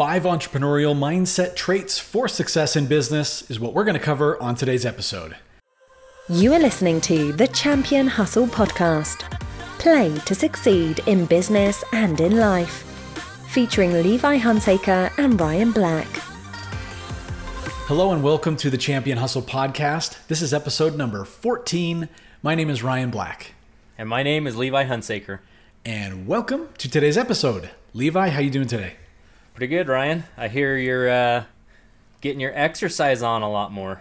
Five entrepreneurial mindset traits for success in business is what we're going to cover on today's episode. You are listening to the Champion Hustle Podcast. Play to succeed in business and in life. Featuring Levi Hunsaker and Ryan Black. Hello and welcome to the Champion Hustle Podcast. This is episode number 14. My name is Ryan Black. And my name is Levi Hunsaker. And welcome to today's episode. Levi, how are you doing today? Pretty good, Ryan. I hear you're uh, getting your exercise on a lot more.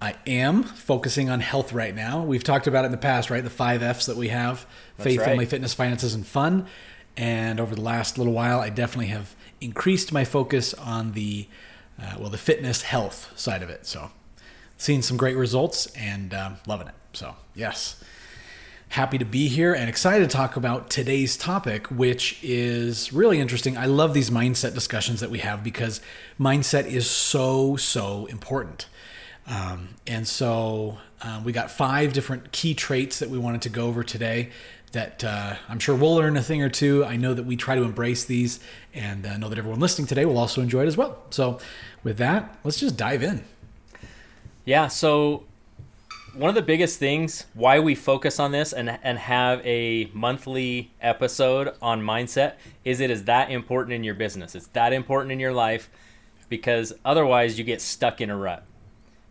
I am focusing on health right now. We've talked about it in the past, right? The five F's that we have That's faith, right. family, fitness, finances, and fun. And over the last little while, I definitely have increased my focus on the, uh, well, the fitness health side of it. So, seeing some great results and um, loving it. So, yes. Happy to be here and excited to talk about today's topic, which is really interesting. I love these mindset discussions that we have because mindset is so, so important. Um, and so um, we got five different key traits that we wanted to go over today that uh, I'm sure we'll learn a thing or two. I know that we try to embrace these and uh, know that everyone listening today will also enjoy it as well. So, with that, let's just dive in. Yeah, so one of the biggest things why we focus on this and, and have a monthly episode on mindset is it is that important in your business. It's that important in your life because otherwise you get stuck in a rut.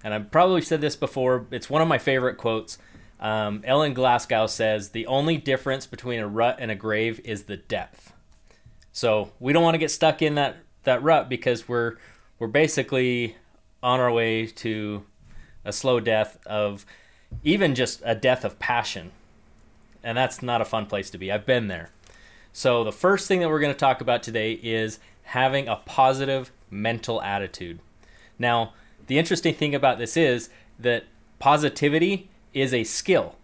And I've probably said this before, it's one of my favorite quotes. Um, Ellen Glasgow says, The only difference between a rut and a grave is the depth. So we don't want to get stuck in that, that rut because we're, we're basically on our way to a slow death of even just a death of passion. And that's not a fun place to be. I've been there. So, the first thing that we're going to talk about today is having a positive mental attitude. Now, the interesting thing about this is that positivity is a skill.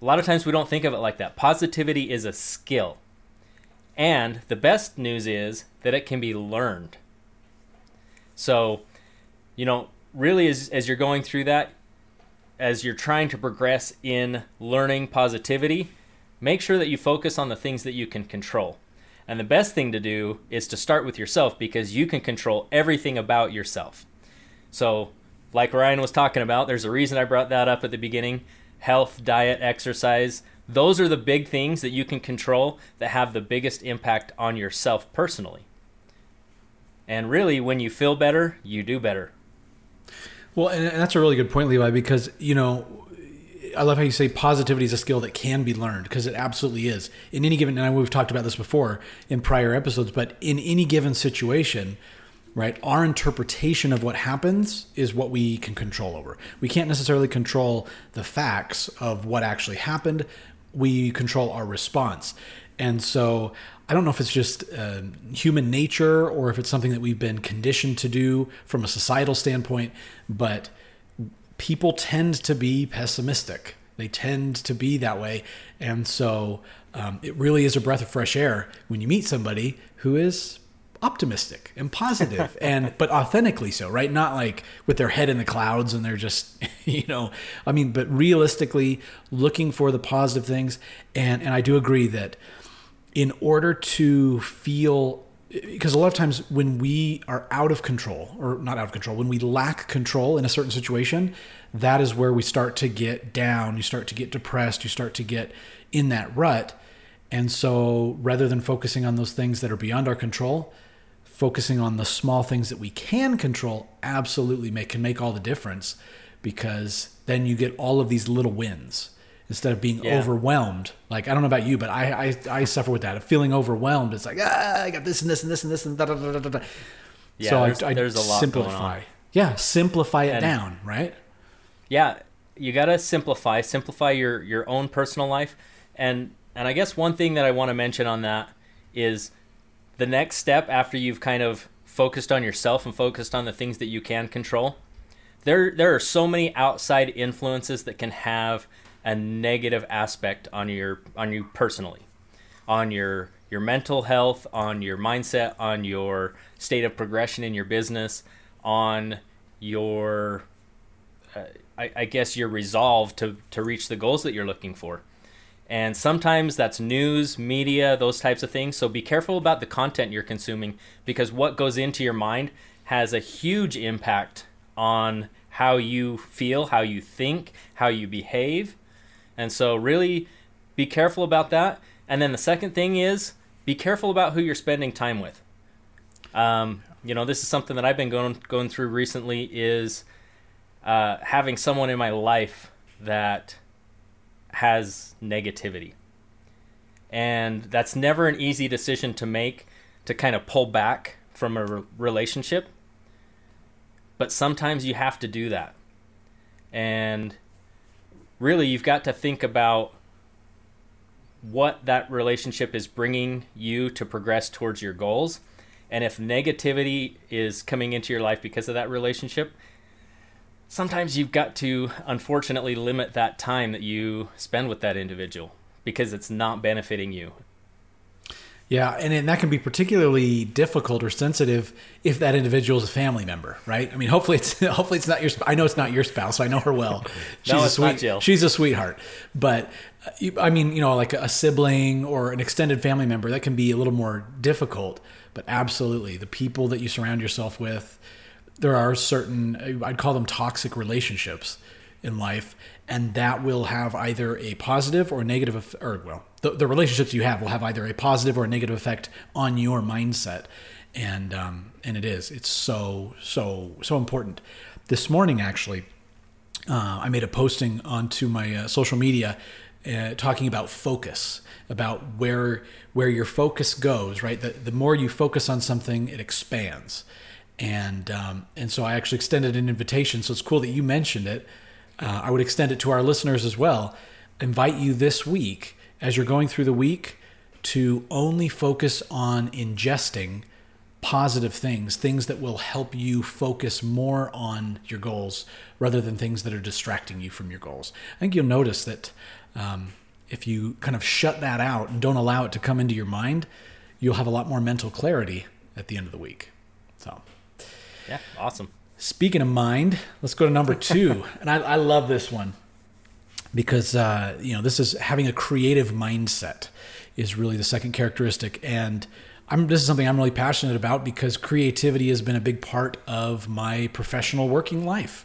A lot of times we don't think of it like that. Positivity is a skill. And the best news is that it can be learned. So, you know, really as, as you're going through that, as you're trying to progress in learning positivity, make sure that you focus on the things that you can control. And the best thing to do is to start with yourself because you can control everything about yourself. So, like Ryan was talking about, there's a reason I brought that up at the beginning health, diet, exercise. Those are the big things that you can control that have the biggest impact on yourself personally. And really, when you feel better, you do better. Well, and that's a really good point, Levi, because, you know, I love how you say positivity is a skill that can be learned because it absolutely is. In any given, and we've talked about this before in prior episodes, but in any given situation, right, our interpretation of what happens is what we can control over. We can't necessarily control the facts of what actually happened, we control our response. And so I don't know if it's just uh, human nature or if it's something that we've been conditioned to do from a societal standpoint, but people tend to be pessimistic. They tend to be that way. And so um, it really is a breath of fresh air when you meet somebody who is optimistic and positive and but authentically so right not like with their head in the clouds and they're just you know i mean but realistically looking for the positive things and and i do agree that in order to feel because a lot of times when we are out of control or not out of control when we lack control in a certain situation that is where we start to get down you start to get depressed you start to get in that rut. And so rather than focusing on those things that are beyond our control focusing on the small things that we can control absolutely make can make all the difference because then you get all of these little wins instead of being Yeah. overwhelmed. Like I don't know about you, but I, I I suffer with that. Of feeling overwhelmed. It's like ah, I got this and this and this and this and da da da da da. Yeah, so there's- I, I there's a lot going simplify. Yeah, simplify it And- down. Right. yeah you got to simplify simplify your your own personal life and and i guess one thing that i want to mention on that is the next step after you've kind of focused on yourself and focused on the things that you can control there there are so many outside influences that can have a negative aspect on your on you personally on your your mental health on your mindset on your state of progression in your business on your uh, I, I guess your resolve to to reach the goals that you're looking for And sometimes that's news, media, those types of things. So be careful about the content you're consuming because what goes into your mind has a huge impact on how you feel, how you think, how you behave. And so, really be careful about that. And then the second thing is be careful about who you're spending time with. Um, you know, this is something that I've been going going through recently is uh, having someone in my life that has negativity, and that's never an easy decision to make to kind of pull back from a re- relationship. But sometimes you have to do that, and really, you've got to think about what that relationship is bringing you to progress towards your goals. And if negativity is coming into your life because of that relationship, sometimes you've got to unfortunately limit that time that you spend with that individual because it's not benefiting you. Yeah, and, and that can be particularly difficult or sensitive if that individual is a family member, right? I mean, hopefully it's hopefully it's not your. I know it's not your spouse. I know her well. She's no, a sweet. Not Jill. She's a sweetheart, but uh, I mean, you know, like a sibling or an extended family member, that can be a little more difficult. But absolutely, the people that you surround yourself with, there are certain I'd call them toxic relationships in life, and that will have either a positive or negative, or well, the, the relationships you have will have either a positive or a negative effect on your mindset, and um, and it is it's so so so important. This morning, actually, uh, I made a posting onto my uh, social media uh, talking about focus, about where where your focus goes. Right, the the more you focus on something, it expands, and um, and so I actually extended an invitation. So it's cool that you mentioned it. Uh, I would extend it to our listeners as well. Invite you this week as you're going through the week to only focus on ingesting positive things, things that will help you focus more on your goals rather than things that are distracting you from your goals. I think you'll notice that um, if you kind of shut that out and don't allow it to come into your mind, you'll have a lot more mental clarity at the end of the week. So, yeah, awesome. Speaking of mind, let's go to number two. and I, I love this one because uh, you know this is having a creative mindset is really the second characteristic and I'm, this is something I'm really passionate about because creativity has been a big part of my professional working life.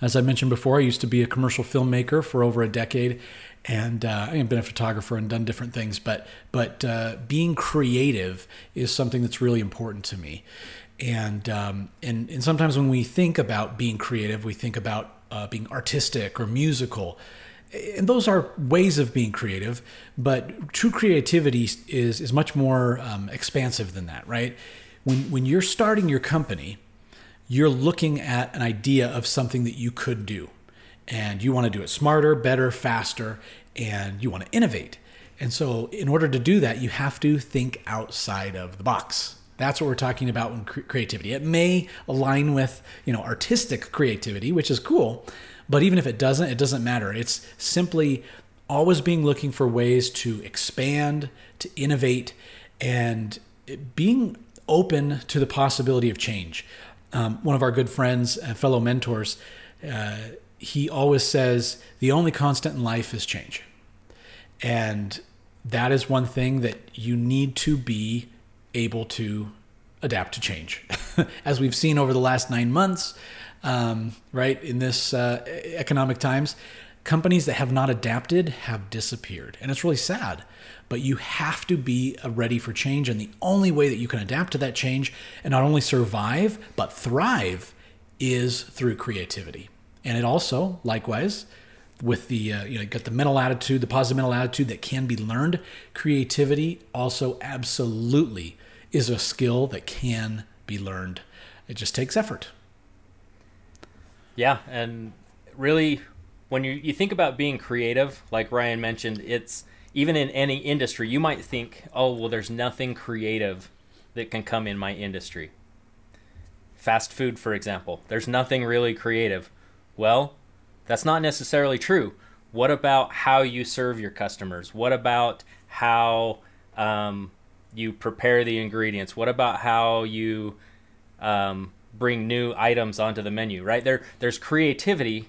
As I mentioned before, I used to be a commercial filmmaker for over a decade, and uh, I've been a photographer and done different things. But but uh, being creative is something that's really important to me, and um, and and sometimes when we think about being creative, we think about uh, being artistic or musical. And those are ways of being creative, but true creativity is is much more um, expansive than that, right? When when you're starting your company, you're looking at an idea of something that you could do, and you want to do it smarter, better, faster, and you want to innovate. And so, in order to do that, you have to think outside of the box. That's what we're talking about in creativity. It may align with, you know, artistic creativity, which is cool, but even if it doesn't, it doesn't matter. It's simply always being looking for ways to expand, to innovate, and being open to the possibility of change. Um, one of our good friends and fellow mentors, uh, he always says the only constant in life is change. And that is one thing that you need to be able to adapt to change. As we've seen over the last nine months, um, right, in this uh, economic times, companies that have not adapted have disappeared. And it's really sad. But you have to be uh, ready for change. And the only way that you can adapt to that change and not only survive, but thrive is through creativity. And it also, likewise, with the uh, you know got the mental attitude the positive mental attitude that can be learned creativity also absolutely is a skill that can be learned. It just takes effort. Yeah, and really when you, you think about being creative, like Ryan mentioned, it's even in any industry, you might think, oh, well, there's nothing creative that can come in my industry. Fast food, for example, there's nothing really creative. Well, that's not necessarily true. What about how you serve your customers? What about how um, you prepare the ingredients? What about how you um, bring new items onto the menu? Right there, there's creativity,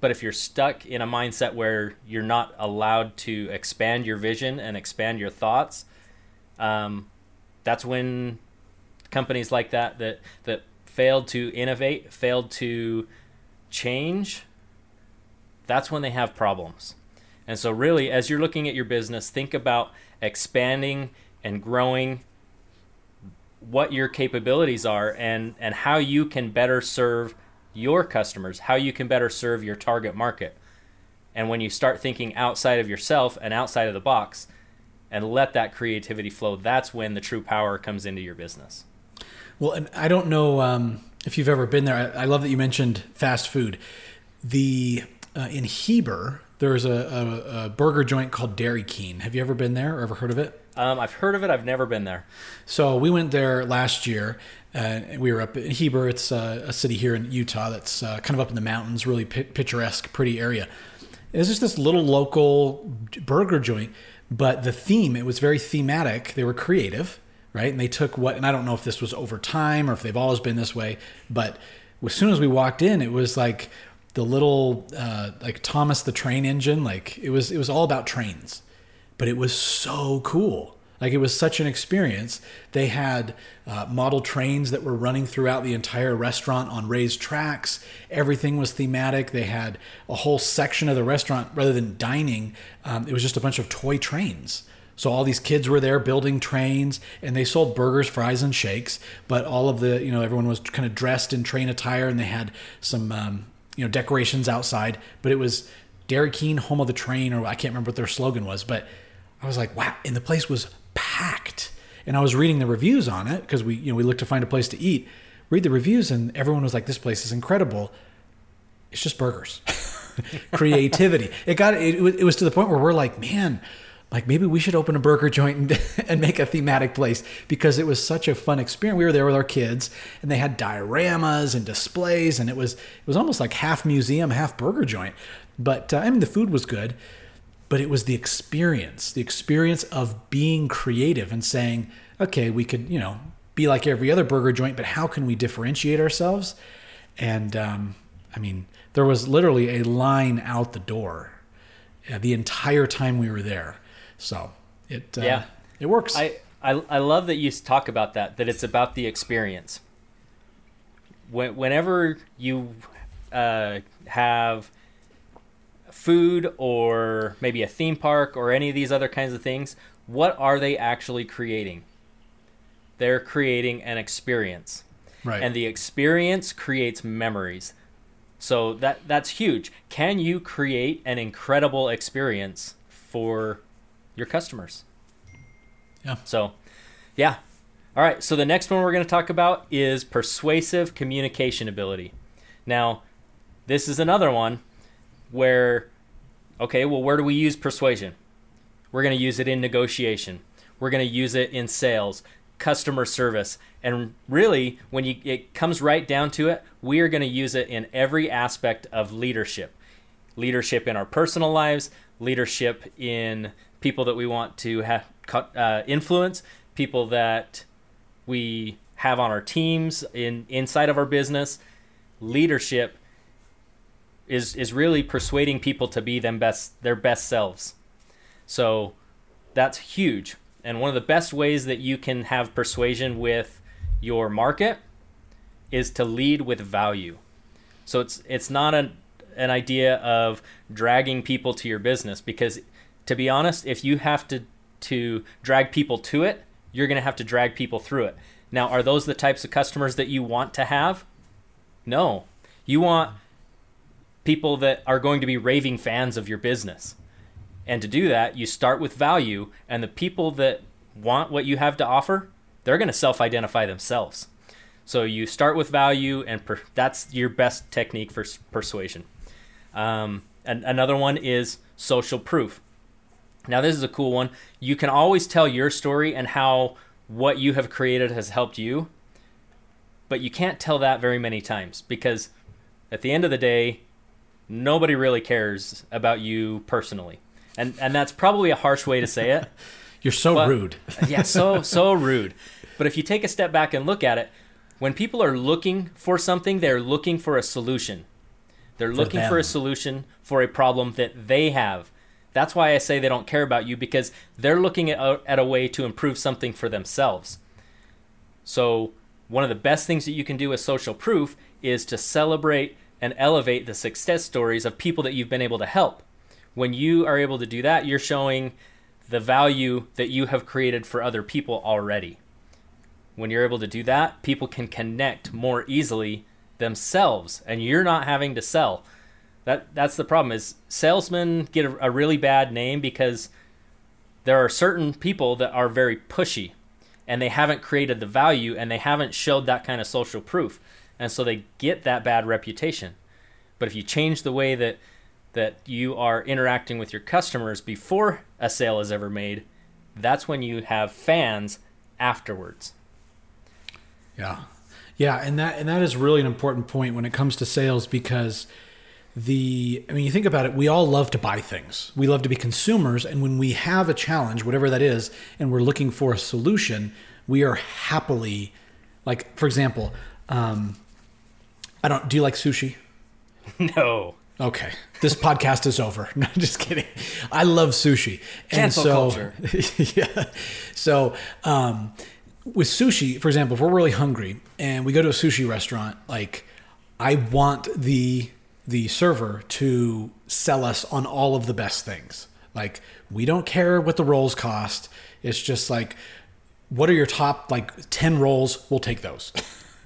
But if you're stuck in a mindset where you're not allowed to expand your vision and expand your thoughts, um, that's when companies like that that that failed to innovate, failed to change, that's when they have problems. And so, really, as you're looking at your business, think about expanding and growing what your capabilities are and, and how you can better serve your customers, how you can better serve your target market. And when you start thinking outside of yourself and outside of the box and let that creativity flow, that's when the true power comes into your business. Well, and I don't know um, if you've ever been there. I, I, love that you mentioned fast food. The uh, in Heber, there's a, a, a, burger joint called Dairy Keen. Have you ever been there or ever heard of it? Um, I've heard of it. I've never been there. So we went there last year. Uh, we were up in Heber. It's uh, a city here in Utah that's uh, kind of up in the mountains, really picturesque, pretty area. It's just this little local burger joint, but the theme, it was very thematic. They were creative, right? And they took what, and I don't know if this was over time or if they've always been this way, but as soon as we walked in, it was like the little, uh, like Thomas the Train Engine. Like it was, it was all about trains but it was so cool. Like it was such an experience. They had uh, model trains that were running throughout the entire restaurant on raised tracks. Everything was thematic. They had a whole section of the restaurant, rather than dining, um, it was just a bunch of toy trains. So all these kids were there building trains, and they sold burgers, fries, and shakes. But all of the, you know, everyone was kind of dressed in train attire, and they had some, um, you know, decorations outside. But it was Dairy Keen, home of the train, or I can't remember what their slogan was, but I was like, wow. And the place was packed. And I was reading the reviews on it because we, you know, we looked to find a place to eat. Read the reviews, and everyone was like, "This place is incredible." It's just burgers, creativity. It got it, it was to the point where we're like, man, like maybe we should open a burger joint and, and, make a thematic place because it was such a fun experience. We were there with our kids and they had dioramas and displays and it was it was almost like half museum, half burger joint. But uh, I mean the food was good but it was the experience, the experience of being creative and saying, okay, we could, you know, be like every other burger joint, but how can we differentiate ourselves? And um, I mean, there was literally a line out the door uh, the entire time we were there. So it uh, yeah, it works. I, I I love that you talk about that. That it's about the experience. When, whenever you uh, have food or maybe a theme park or any of these other kinds of things, what are they actually creating? They're creating an experience. Right. And the experience creates memories. So that that's huge. Can you create an incredible experience for your customers? Yeah. So, yeah. All right, so the next one we're going to talk about is persuasive communication ability. Now, this is another one where Okay, well, where do we use persuasion? We're going to use it in negotiation. We're going to use it in sales, customer service, and really, when you, it comes right down to it, we are going to use it in every aspect of leadership. Leadership in our personal lives, leadership in people that we want to have uh, influence, people that we have on our teams in inside of our business. Leadership is is really persuading people to be them best their best selves. So that's huge. And one of the best ways that you can have persuasion with your market is to lead with value. So it's it's not an an idea of dragging people to your business because to be honest, if you have to to drag people to it, you're going to have to drag people through it. Now, are those the types of customers that you want to have? No. You want people that are going to be raving fans of your business. And to do that, you start with value, and the people that want what you have to offer, they're going to self identify themselves. So you start with value, and per- that's your best technique for persuasion. Um, and another one is social proof. Now, this is a cool one. You can always tell your story and how what you have created has helped you, but you can't tell that very many times because at the end of the day, nobody really cares about you personally. And and that's probably a harsh way to say it. You're so but, rude. yeah, so so rude. But if you take a step back and look at it, when people are looking for something, they're looking for a solution. They're looking for a solution for a problem that they have. That's why I say they don't care about you because they're looking at a, at a way to improve something for themselves. So, one of the best things that you can do with social proof is to celebrate and elevate the success stories of people that you've been able to help. When you are able to do that, you're showing the value that you have created for other people already. When you're able to do that, people can connect more easily themselves and you're not having to sell. That that's the problem is salesmen get a, a really bad name because there are certain people that are very pushy and they haven't created the value and they haven't showed that kind of social proof and so they get that bad reputation but if you change the way that that you are interacting with your customers before a sale is ever made that's when you have fans afterwards Yeah. Yeah, and that and that is really an important point when it comes to sales because the I mean you think about it, we all love to buy things. We love to be consumers and when we have a challenge, whatever that is, and we're looking for a solution, we are happily like for example, um I don't do you like sushi? no Okay. This podcast is over. No, just kidding. I love sushi. Cancel culture. yeah. So, um, with sushi, for example, if we're really hungry and we go to a sushi restaurant, like I want the the server to sell us on all of the best things. Like we don't care what the rolls cost. It's just like what are your top like 10 rolls? We'll take those.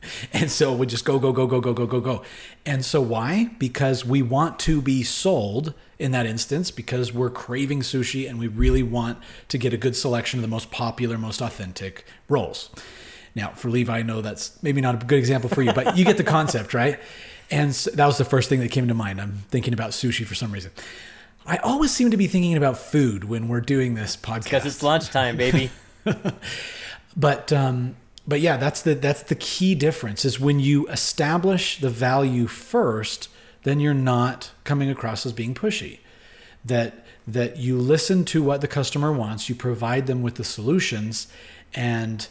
and so we just go, go, go, go, go, go, go, go. And so why? Because we want to be sold in that instance because we're craving sushi and we really want to get a good selection of the most popular, most authentic rolls. Now, for Levi, I know that's maybe not a good example for you, but you get the concept, right? And so that was the first thing that came to mind. I'm thinking about sushi for some reason. I always seem to be thinking about food when we're doing this podcast because it's, it's lunchtime, baby. but um, but yeah, that's the that's the key difference is when you establish the value first, then you're not coming across as being pushy. That that you listen to what the customer wants, you provide them with the solutions, and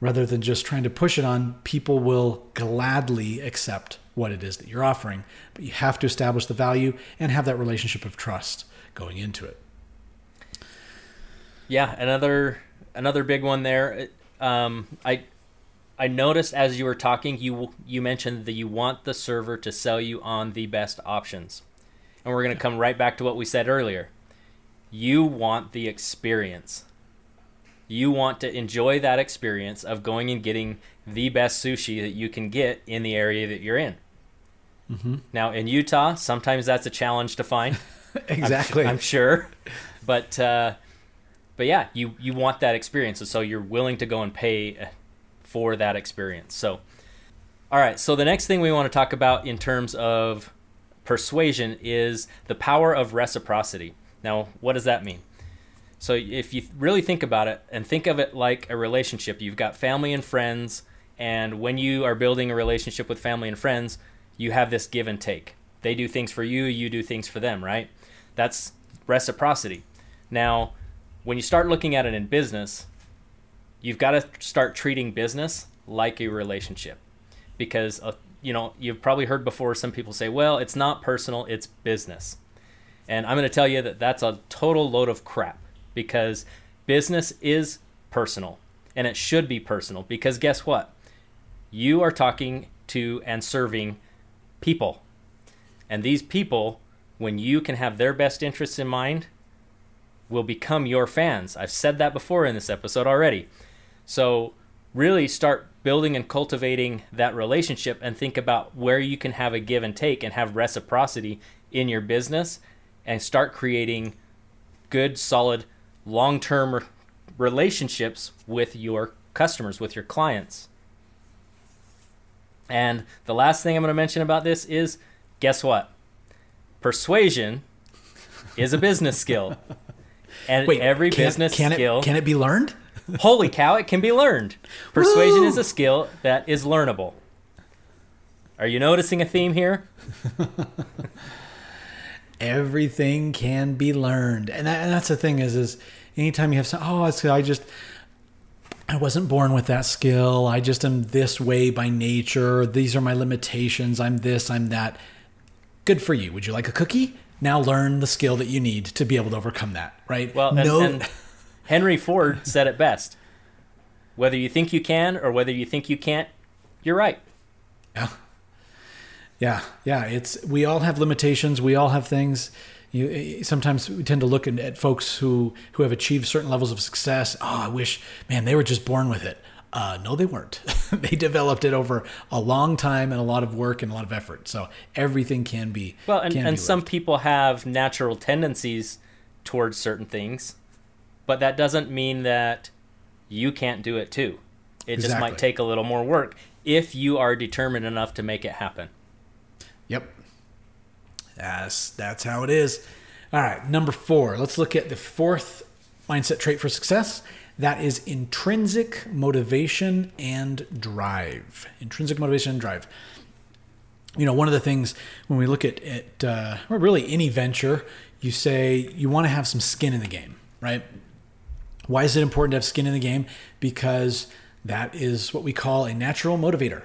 rather than just trying to push it on, people will gladly accept what it is that you're offering. But you have to establish the value and have that relationship of trust going into it. Yeah, another another big one there. Um, I I noticed as you were talking, you you mentioned that you want the server to sell you on the best options, and we're gonna come right back to what we said earlier. You want the experience. You want to enjoy that experience of going and getting the best sushi that you can get in the area that you're in. Mm-hmm. Now in Utah, sometimes that's a challenge to find. Exactly. I'm sure, but uh, but yeah, you you want that experience, and so you're willing to go and pay uh, for that experience. So, all right. So the next thing we want to talk about in terms of persuasion is the power of reciprocity. Now, what does that mean? So if you really think about it and think of it like a relationship, you've got family and friends, and when you are building a relationship with family and friends, you have this give and take. They do things for you, you do things for them, right? That's reciprocity. Now, when you start looking at it in business, you've got to start treating business like a relationship. Because uh, you know you've probably heard before some people say well it's not personal it's business. And i'm going to tell you that that's a total load of crap because business is personal and it should be personal because guess what? You are talking to and serving people. And these people when you can have their best interests in mind will become your fans. I've said that before in this episode already so really start building and cultivating that relationship and think about where you can have a give and take and have reciprocity in your business and start creating good solid long-term relationships with your customers with your clients. And the last thing i'm going to mention about this is guess what? Persuasion is a business skill. And Wait, every can, business can skill It, can it be learned? Holy cow, it can be learned. Persuasion Woo! is a skill that is learnable. Are you noticing a theme here? Everything can be learned, and, that, and that's the thing is, is anytime you have some, oh, it's, I just, I wasn't born with that skill. I just am this way by nature. These are my limitations. I'm this. I'm that. good for you. Would you like a cookie? Now learn the skill that you need to be able to overcome that, right? Well, and, no... and Henry Ford said it best. Whether you think you can or whether you think you can't, you're right. Yeah. Yeah, yeah. It's we all have limitations. We all have things. You, sometimes we tend to look at, at folks who who have achieved certain levels of success. Oh, I wish, man, they were just born with it. Uh, no, they weren't. they developed it over a long time and a lot of work and a lot of effort. So everything can be well. And, and some people have natural tendencies towards certain things, but that doesn't mean that you can't do it too. It exactly. just might take a little more work if you are determined enough to make it happen. Yep. That's that's how it is. All right, number 4. Let's look at the fourth mindset trait for success, that is intrinsic motivation and drive. Intrinsic motivation and drive. You know, one of the things when we look at, at uh, or really any venture, you say you want to have some skin in the game, right? Why is it important to have skin in the game? Because that is what we call a natural motivator.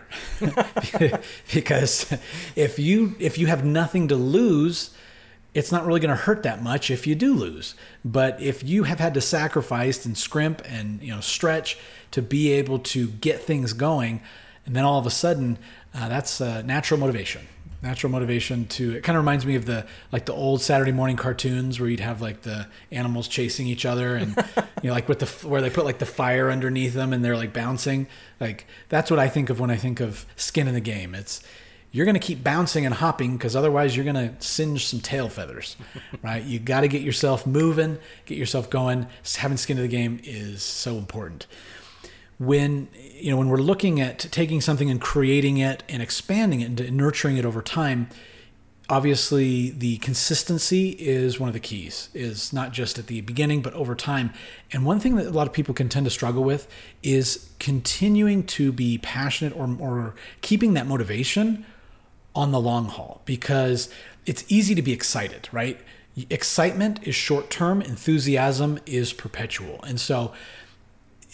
because if you if you have nothing to lose, it's not really going to hurt that much if you do lose. But if you have had to sacrifice and scrimp and you know stretch to be able to get things going, and then all of a sudden, uh, that's uh, natural motivation. Natural motivation to it kind of reminds me of the like the old Saturday morning cartoons where you'd have like the animals chasing each other and you know like with the where they put like the fire underneath them and they're like bouncing. Like that's what I think of when I think of skin in the game. It's you're going to keep bouncing and hopping because otherwise you're going to singe some tail feathers, right? You got to get yourself moving, get yourself going. Having skin in the game is so important. When you know when we're looking at taking something and creating it and expanding it and nurturing it over time, obviously the consistency is one of the keys is not just at the beginning but over time and one thing that a lot of people can tend to struggle with is continuing to be passionate or, or keeping that motivation on the long haul because it's easy to be excited, right? Excitement is short term, enthusiasm is perpetual. And so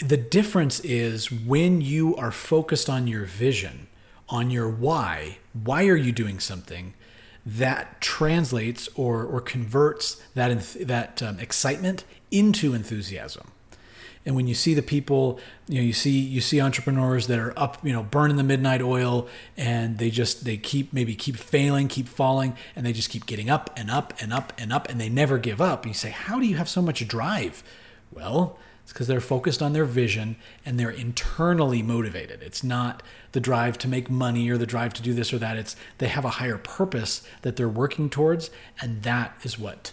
the difference is when you are focused on your vision, on your why, why are you doing something? That translates or, or converts that, that um, excitement into enthusiasm and when you see the people you know you see you see entrepreneurs that are up you know burning the midnight oil and they just they keep maybe keep failing keep falling and they just keep getting up and up and up and up and they never give up And you say how do you have so much drive well it's because they're focused on their vision and they're internally motivated it's not the drive to make money or the drive to do this or that it's they have a higher purpose that they're working towards and that is what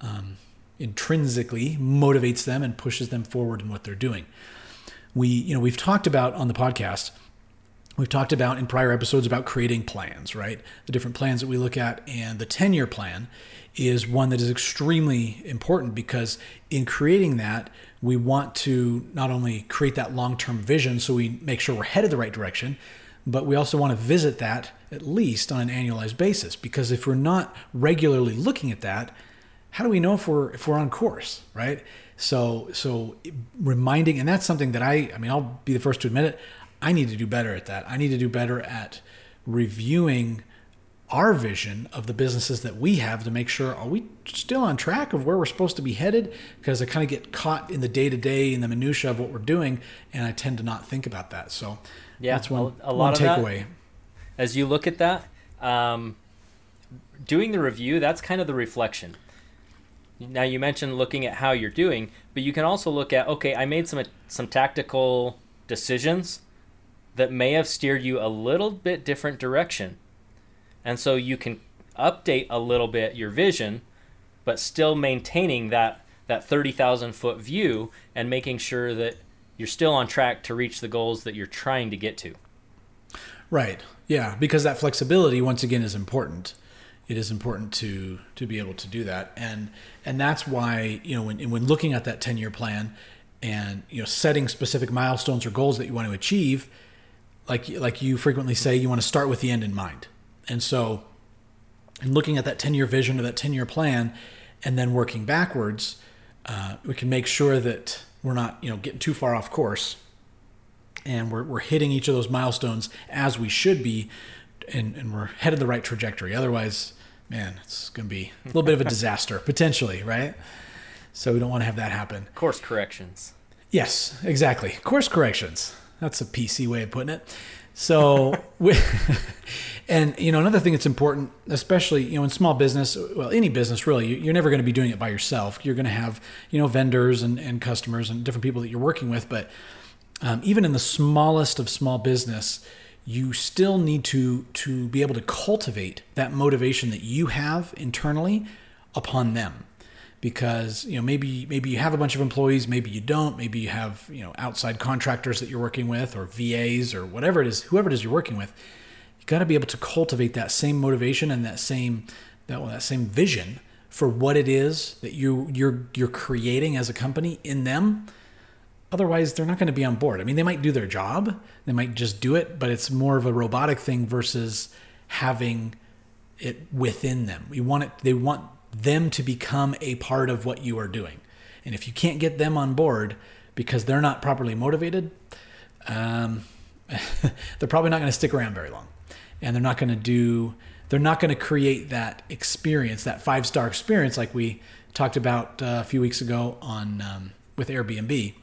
um, intrinsically motivates them and pushes them forward in what they're doing. We, you know, we've talked about on the podcast, we've talked about in prior episodes about creating plans, right? The different plans that we look at, and the 10 year plan is one that is extremely important because in creating that, we want to not only create that long term vision so we make sure we're headed the right direction, but we also want to visit that at least on an annualized basis because if we're not regularly looking at that, how do we know if we're if we're on course, right? So so reminding, and that's something that I I mean I'll be the first to admit it. I need to do better at that. I need to do better at reviewing our vision of the businesses that we have to make sure are we still on track of where we're supposed to be headed? Because i kind of get caught in the day to day in the minutia of what we're doing and i tend to not think about that. So yeah that's one, a, a lot one of takeaway. That, as you look at that um, doing the review that's kind of the reflection. Now you mentioned looking at how you're doing, but you can also look at okay, I made some some tactical decisions that may have steered you a little bit different direction. And so you can update a little bit your vision, but still maintaining that that 30,000 foot view and making sure that you're still on track to reach the goals that you're trying to get to. Right. Yeah, because that flexibility once again is important it is important to to be able to do that and and that's why you know when when looking at that 10 year plan and you know setting specific milestones or goals that you want to achieve like like you frequently say you want to start with the end in mind and so in looking at that 10 year vision or that 10 year plan and then working backwards uh, we can make sure that we're not you know getting too far off course and we're, we're hitting each of those milestones as we should be and, and we're headed the right trajectory otherwise man, it's going to be a little bit of a disaster potentially, right? So we don't want to have that happen. Course corrections. Yes, exactly. Course corrections. That's a PC way of putting it. So, we, and you know, another thing that's important, especially you know, in small business, well, any business really, you're never going to be doing it by yourself. You're going to have you know vendors and, and customers and different people that you're working with. But um, even in the smallest of small business, you still need to to be able to cultivate that motivation that you have internally upon them because you know maybe maybe you have a bunch of employees maybe you don't maybe you have you know outside contractors that you're working with or VAs or whatever it is whoever it is you're working with you got to be able to cultivate that same motivation and that same that well, that same vision for what it is that you you're you're creating as a company in them. Otherwise they're not going to be on board. I mean they might do their job they might just do it but it's more of a robotic thing versus having it within them. We want it they want them to become a part of what you are doing. And if you can't get them on board because they're not properly motivated, um, they're probably not going to stick around very long. And they're not going to do, they're not going to create that experience, that five star experience like we talked about uh, a few weeks ago on um, with Airbnb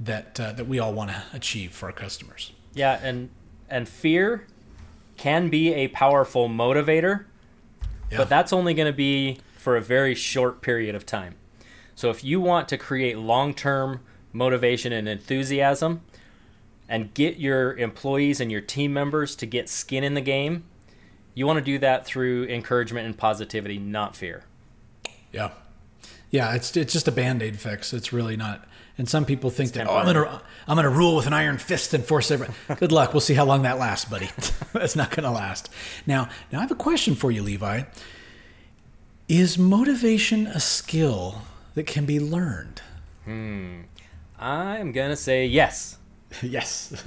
that uh, that we all want to achieve for our customers. Yeah, and and fear can be a powerful motivator yeah. But that's only going to be for a very short period of time. So if you want to create long term motivation and enthusiasm and get your employees and your team members to get skin in the game, you want to do that through encouragement and positivity, not fear. Yeah. Yeah, it's it's just a band-aid fix. It's really not. And some people think it's that oh, I'm gonna I'm gonna rule with an iron fist and force every. Good luck. We'll see how long that lasts, buddy. That's not gonna last. Now, now I have a question for you, Levi. Is motivation a skill that can be learned? Hmm. I'm gonna say yes. yes.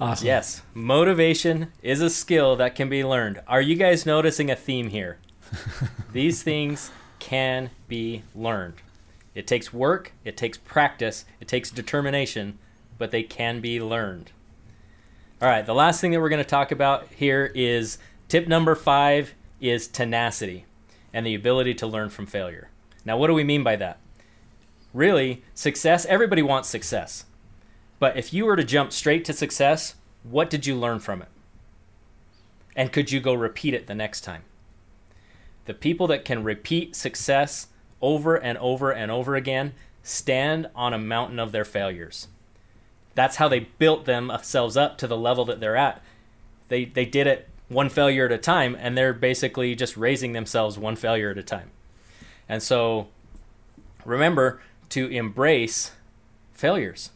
awesome. Yes, motivation is a skill that can be learned. Are you guys noticing a theme here? These things can be learned. It takes work, it takes practice, it takes determination, but they can be learned. All right, the last thing that we're going to talk about here is tip number five is tenacity and the ability to learn from failure. Now, what do we mean by that? Really, success, everybody wants success. But if you were to jump straight to success, what did you learn from it? And could you go repeat it the next time? The people that can repeat success over and over and over again stand on a mountain of their failures. That's how they built themselves up to the level that they're at. They they did it one failure at a time and they're basically just raising themselves one failure at a time. And so remember to embrace failures.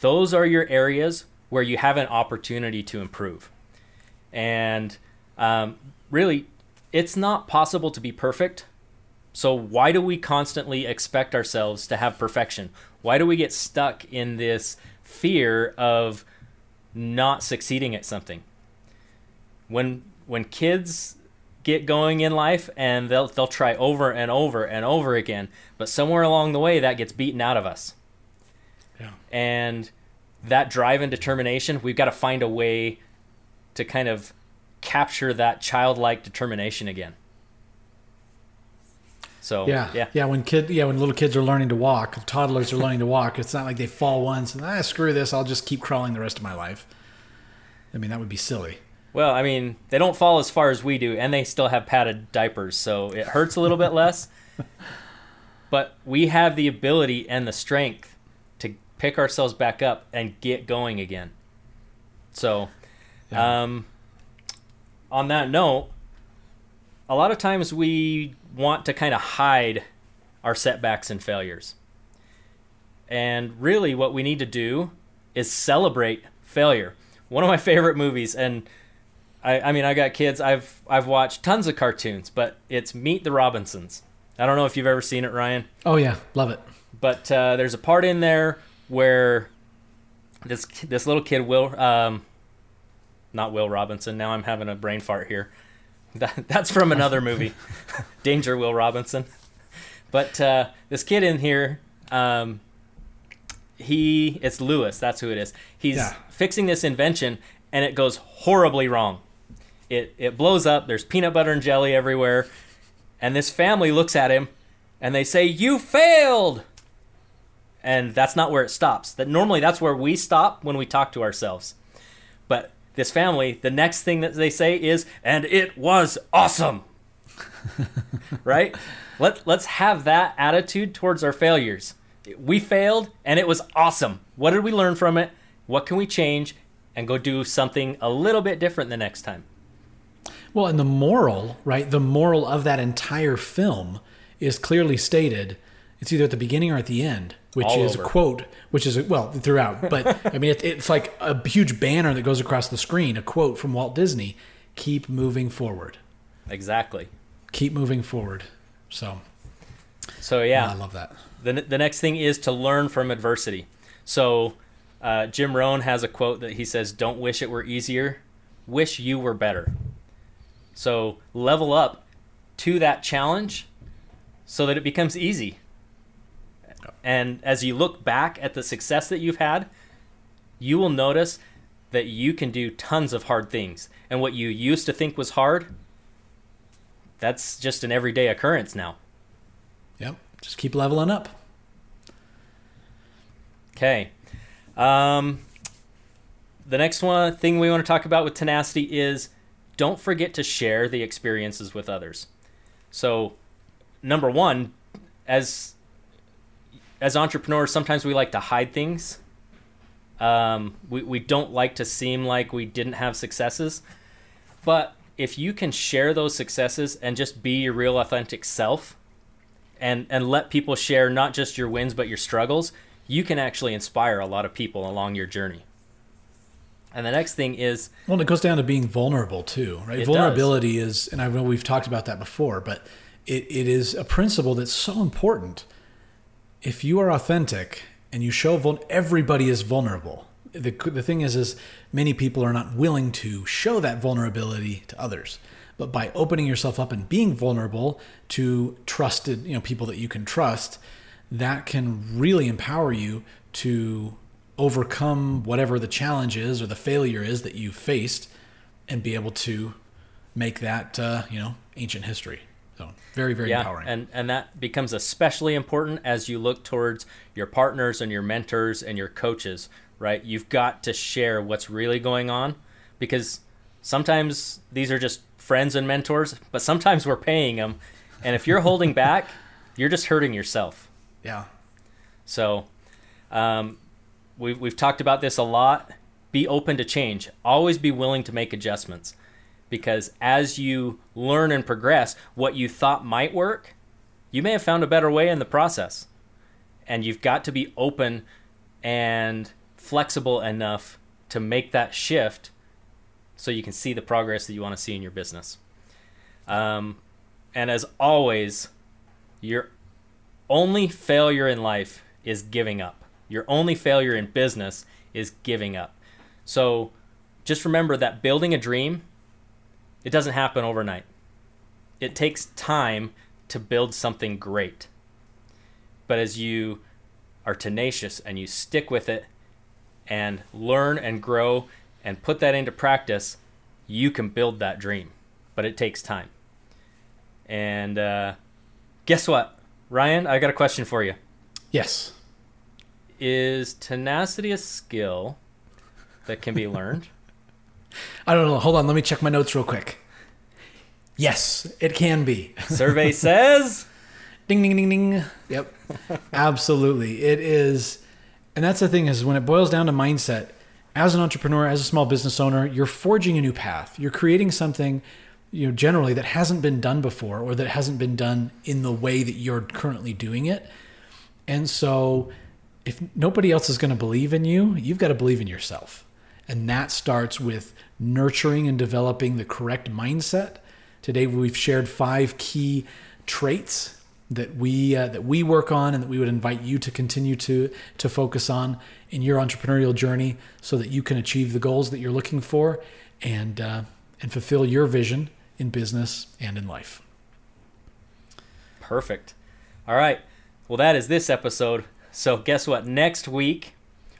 Those are your areas where you have an opportunity to improve. And um, really, it's not possible to be perfect. So why do we constantly expect ourselves to have perfection? Why do we get stuck in this fear of not succeeding at something? When when kids get going in life and they'll they'll try over and over and over again, but somewhere along the way that gets beaten out of us. Yeah. And that drive and determination, we've got to find a way to kind of capture that childlike determination again. So yeah, yeah, yeah. When kid, yeah, when little kids are learning to walk, toddlers are learning to walk. It's not like they fall once and ah, screw this. I'll just keep crawling the rest of my life. I mean, that would be silly. Well, I mean, they don't fall as far as we do, and they still have padded diapers, so it hurts a little bit less. But we have the ability and the strength to pick ourselves back up and get going again. So, yeah. um, on that note, a lot of times we want to kind of hide our setbacks and failures. And really, what we need to do is celebrate failure. One of my favorite movies, and I, I mean, I got kids. I've I've watched tons of cartoons, but it's Meet the Robinsons. I don't know if you've ever seen it, Ryan. Oh yeah, love it. But uh, there's a part in there where this this little kid will um, not Will Robinson. Now I'm having a brain fart here. That, that's from another movie, Danger Will Robinson. But uh, this kid in here, um, he it's Lewis. That's who it is. He's yeah. fixing this invention, and it goes horribly wrong. It it blows up. There's peanut butter and jelly everywhere, and this family looks at him, and they say, "You failed." And that's not where it stops. That normally that's where we stop when we talk to ourselves. But this family, the next thing that they say is, "And it was awesome." right? Let let's have that attitude towards our failures. We failed and it was awesome. What did we learn from it? What can we change and go do something a little bit different the next time? Well, and the moral, right? The moral of that entire film is clearly stated. It's either at the beginning or at the end, which All is over. a quote, which is, well, throughout. But I mean, it, it's like a huge banner that goes across the screen, a quote from Walt Disney keep moving forward. Exactly. Keep moving forward. So, So yeah, I love that. the, the next thing is to learn from adversity. So uh, Jim Rohn has a quote that he says, "Don't wish it were easier, wish you were better." So level up to that challenge so that it becomes easy. And as you look back at the success that you've had, you will notice that you can do tons of hard things. And what you used to think was hard, that's just an everyday occurrence now. Yep. Just keep leveling up. Okay. Um, the next one thing we want to talk about with tenacity is don't forget to share the experiences with others. So, number one, as as entrepreneurs, sometimes we like to hide things. Um, we, we don't like to seem like we didn't have successes. But if you can share those successes and just be your real authentic self and, and let people share not just your wins but your struggles, you can actually inspire a lot of people along your journey. And the next thing is Well, it goes down to being vulnerable too, right? It Vulnerability is, and I know we've talked about that before, but it, it is a principle that's so important. If you are authentic and you show vul- everybody is vulnerable. The, the thing is, is many people are not willing to show that vulnerability to others. But by opening yourself up and being vulnerable to trusted, you know, people that you can trust, that can really empower you to overcome whatever the challenge is or the failure is that you faced and be able to make that uh, you know ancient history so very very empowering and and that becomes especially important as you look towards your partners and your mentors and your coaches, right? You've got to share what's really going on because sometimes these are just friends and mentors, but sometimes we're paying them, and if you're holding back, you're just hurting yourself. yeah So, um, we've, we've talked about this a lot. Be open to change. Always be willing to make adjustments. Because as you learn and progress, what you thought might work, you may have found a better way in the process. And you've got to be open and flexible enough to make that shift so you can see the progress that you want to see in your business. Um, and as always, your only failure in life is giving up. Your only failure in business is giving up. So just remember that building a dream, it doesn't happen overnight. It takes time to build something great. But as you are tenacious and you stick with it and learn and grow and put that into practice, you can build that dream. But it takes time. And uh, guess what? Ryan, I got a question for you. yes Is tenacity a skill that can be learned? i don't know. Hold on. Let me check my notes real quick. Yes it can be. Survey says. Ding ding ding ding. Yep. Absolutely. It is and that's the thing is when it boils down to mindset as an entrepreneur as a small business owner you're forging a new path. You're creating something you know generally that hasn't been done before or that hasn't been done in the way that you're currently doing it. And so if nobody else is going to believe in you you've got to believe in yourself and that starts with nurturing and developing the correct mindset today we've shared five key traits that we uh, that we work on and that we would invite you to continue to to focus on in your entrepreneurial journey so that you can achieve the goals that you're looking for and uh, and fulfill your vision in business and in life. perfect. All right. Well, that is this episode. So, guess what? Next week,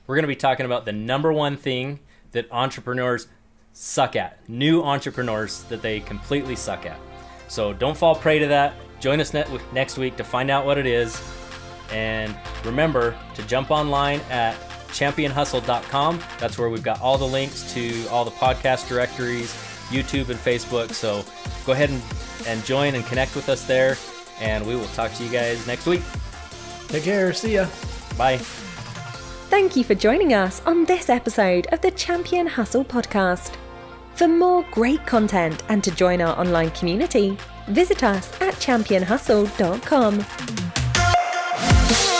we're going to be talking about the number one thing that entrepreneurs suck at, new entrepreneurs that they completely suck at. So don't fall prey to that. Join us next week to find out what it is. And remember to jump online at championhustle.com. That's where we've got all the links to all the podcast directories, YouTube and Facebook. So go ahead and, and join and connect with us there. And we will talk to you guys next week. Take care. See ya. Bye. Thank you for joining us on this episode of the Champion Hustle podcast. For more great content and to join our online community, visit us at championhustle.com.